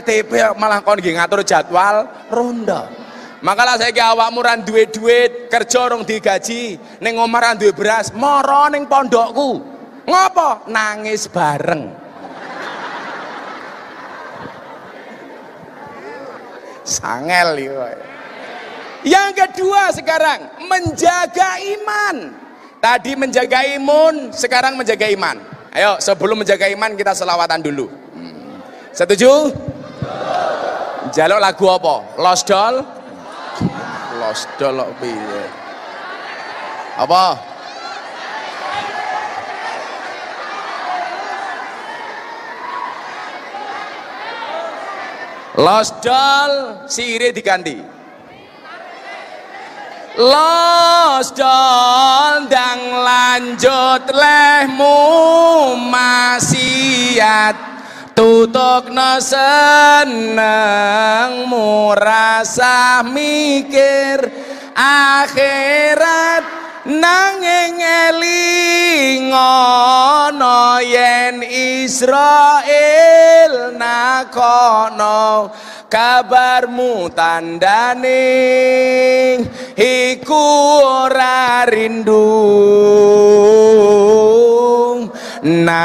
KTP malah kon nggih ngatur jadwal ronda. Makalah saiki awakmu ra duwe duit, kerja rong digaji, ning omah ra duwe beras, mara ning pondokku. Ngopo? Nangis bareng. Sangel iki. Yang kedua sekarang menjaga iman. Tadi menjaga imun, sekarang menjaga iman. Ayo sebelum menjaga iman kita selawatan dulu. Hmm. Setuju? Jaluk lagu apa? Lost Doll? Lost Doll kok piye? Apa? Lost Doll sire diganti. Lost Doll dang lanjut lehmu maksiat tutuk no senengmu rasa mikir akhirat nanging elingono yen Israel nakono. Kabarmu tandane iku ora rindu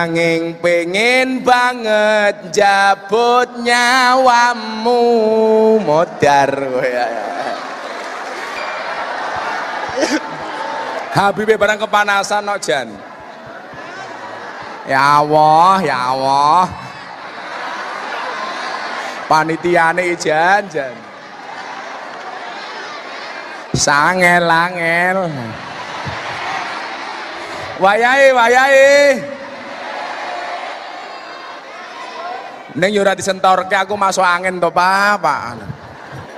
nanging pengen banget jabut nyawamu modar. Ya. Habibie barang kepanasan no Jan. Ya Allah ya Allah. Panitiane Jan Jan. Sangel angel wayai wayai Neng yo ora disentorke aku masuk angin to, Pak, Pak.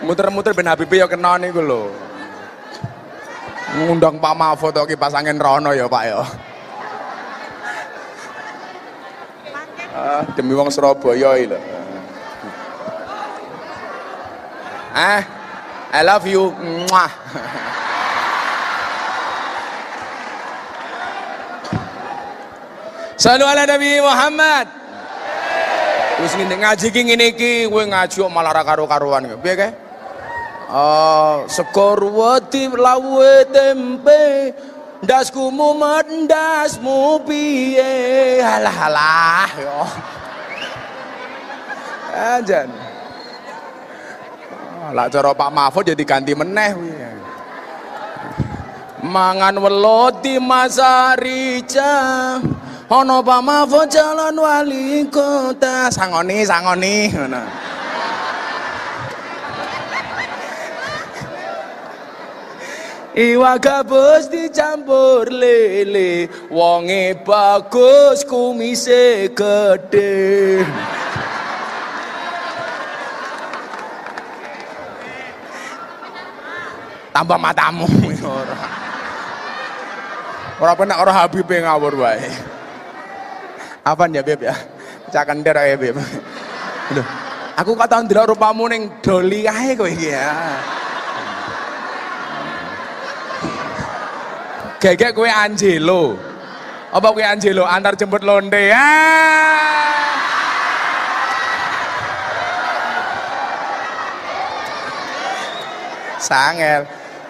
Muter-muter ben Habibie yo kena niku lho. Ngundang Pak Mahfud to kipas angin rono ya, Pak ya. Ah, demi wong Surabaya lho. Ah, I love you. Mwah. Salam ala Nabi Muhammad. Wis ngene ngaji ki ngene iki kowe ngaji kok malah ra karo-karuan piye kae? Oh, sekor wedi lawe tempe ndasku mumet ndasmu piye? Alah alah yo. Anjan. Lah cara Pak Mahfud jadi ganti meneh kuwi mangan welut di masa rica ana Pak Mahfud jalan wali kota sangoni sangoni ngono Iwa gabus dicampur lele Wonge bagus kumise gede Tambah matamu ora. Ora penak ora Habib ngawur wae. Apaan ya Beb ya? Cakender ae Beb. Lho, aku kok tau ndelok rupamu ning doli ae kowe iki ya. Gegek kowe Angelo. Apa kowe Angelo antar jemput londe ya? Sangel.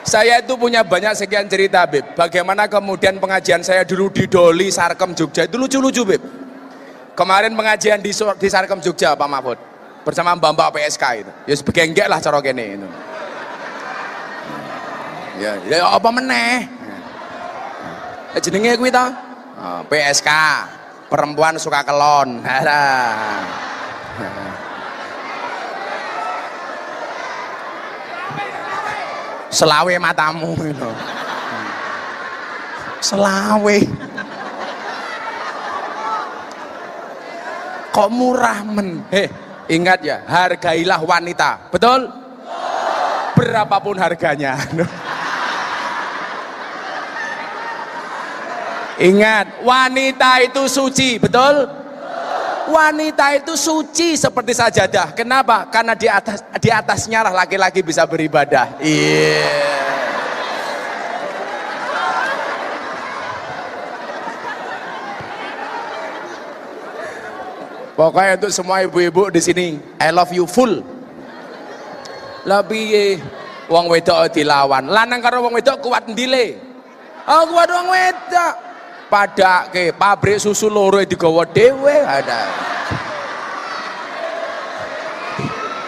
Saya itu punya banyak sekian cerita, Beb. Bagaimana kemudian pengajian saya dulu di Doli, Sarkem, Jogja. Itu lucu-lucu, Beb. Kemarin pengajian di, di Sarkem, Jogja, Pak Mahfud. Bersama Mbak-mbak PSK itu. Ya sebegenggek lah cara kene itu. Ya, ya apa meneh? Ya, jenenge kuwi ta? Oh, PSK. Perempuan suka kelon. Selawe matamu itu. Selawe. Kok murah men? Heh, ingat ya, hargailah wanita. Betul? Berapapun harganya. Ingat, wanita itu suci, betul? Wanita itu suci seperti sajadah. Kenapa? Karena di atas di atasnya lah laki-laki bisa beribadah. Iya. Yeah. Pokoknya untuk semua ibu-ibu di sini, I love you full. Lebih wong wedok dilawan. Lanang karo wong wedok kuat ndile. Oh kuat wong wedok. Padake pabrik susu loro digawa dhewe ada.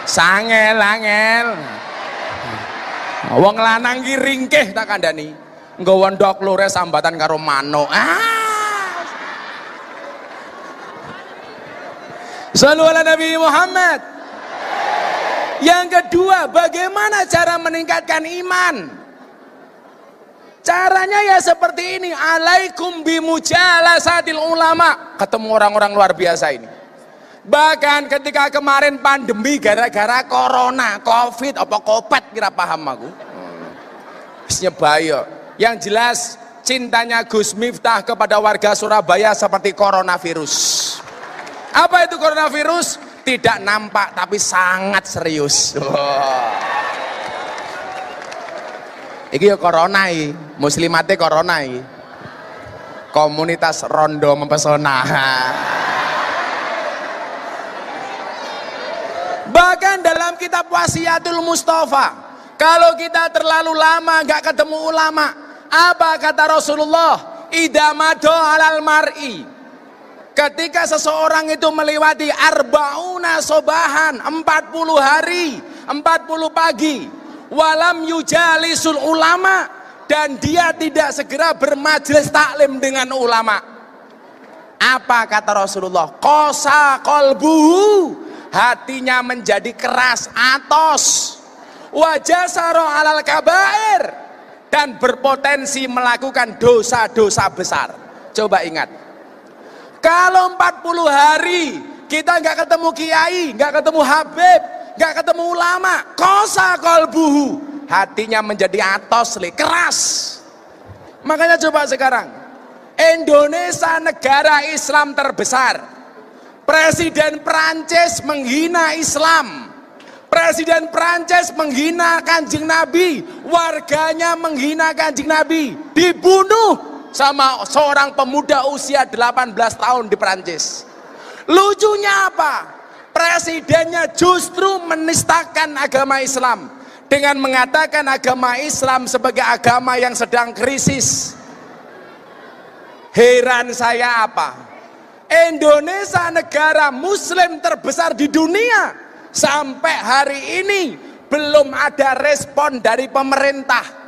Sangel angel. Wong lanang ki ringkih tak kandhani. Nggawa ndok lore sambatan karo manuk. Ah. Sallu ala Nabi Muhammad. Yang kedua, bagaimana cara meningkatkan iman? Caranya ya seperti ini, alaikum bimujalasatil ulama. Ketemu orang-orang luar biasa ini. Bahkan ketika kemarin pandemi gara-gara corona, covid, apa kopet kira paham aku. Bahaya. Yang jelas cintanya Gus Miftah kepada warga Surabaya seperti coronavirus. Apa itu coronavirus? Tidak nampak tapi sangat serius. Iki ya corona iki, muslimate corona iki. Komunitas rondo mempesona. Bahkan dalam kitab Wasiatul Mustafa, kalau kita terlalu lama nggak ketemu ulama, apa kata Rasulullah? Idamado alal mar'i Ketika seseorang itu melewati arbauna sobahan 40 hari 40 pagi walam yujalisul ulama dan dia tidak segera bermajelis taklim dengan ulama. Apa kata Rasulullah? Kosa kolbuhu hatinya menjadi keras atos. Wajah saro alal kabair dan berpotensi melakukan dosa-dosa besar. Coba ingat kalau 40 hari kita nggak ketemu kiai, nggak ketemu habib, nggak ketemu ulama, kosa kolbuhu, hatinya menjadi atos, keras. Makanya coba sekarang, Indonesia negara Islam terbesar. Presiden Prancis menghina Islam. Presiden Prancis menghina kanjeng Nabi. Warganya menghina kanjeng Nabi. Dibunuh sama seorang pemuda usia 18 tahun di Perancis. Lucunya apa? Presidennya justru menistakan agama Islam dengan mengatakan agama Islam sebagai agama yang sedang krisis. Heran saya apa? Indonesia negara muslim terbesar di dunia sampai hari ini belum ada respon dari pemerintah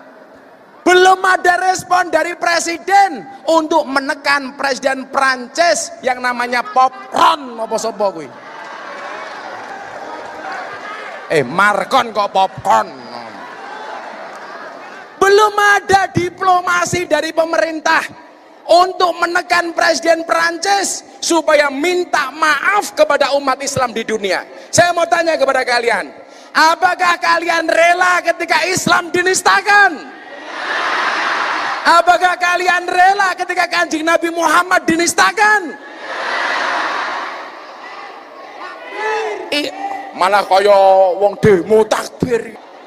belum ada respon dari presiden untuk menekan presiden Prancis yang namanya popcorn apa sapa kuwi. Eh, Marcon kok popcorn. Belum ada diplomasi dari pemerintah untuk menekan presiden Prancis supaya minta maaf kepada umat Islam di dunia. Saya mau tanya kepada kalian, apakah kalian rela ketika Islam dinistakan? Apakah kalian rela ketika kanjeng Nabi Muhammad dinistakan? Malah kaya wong demo takbir.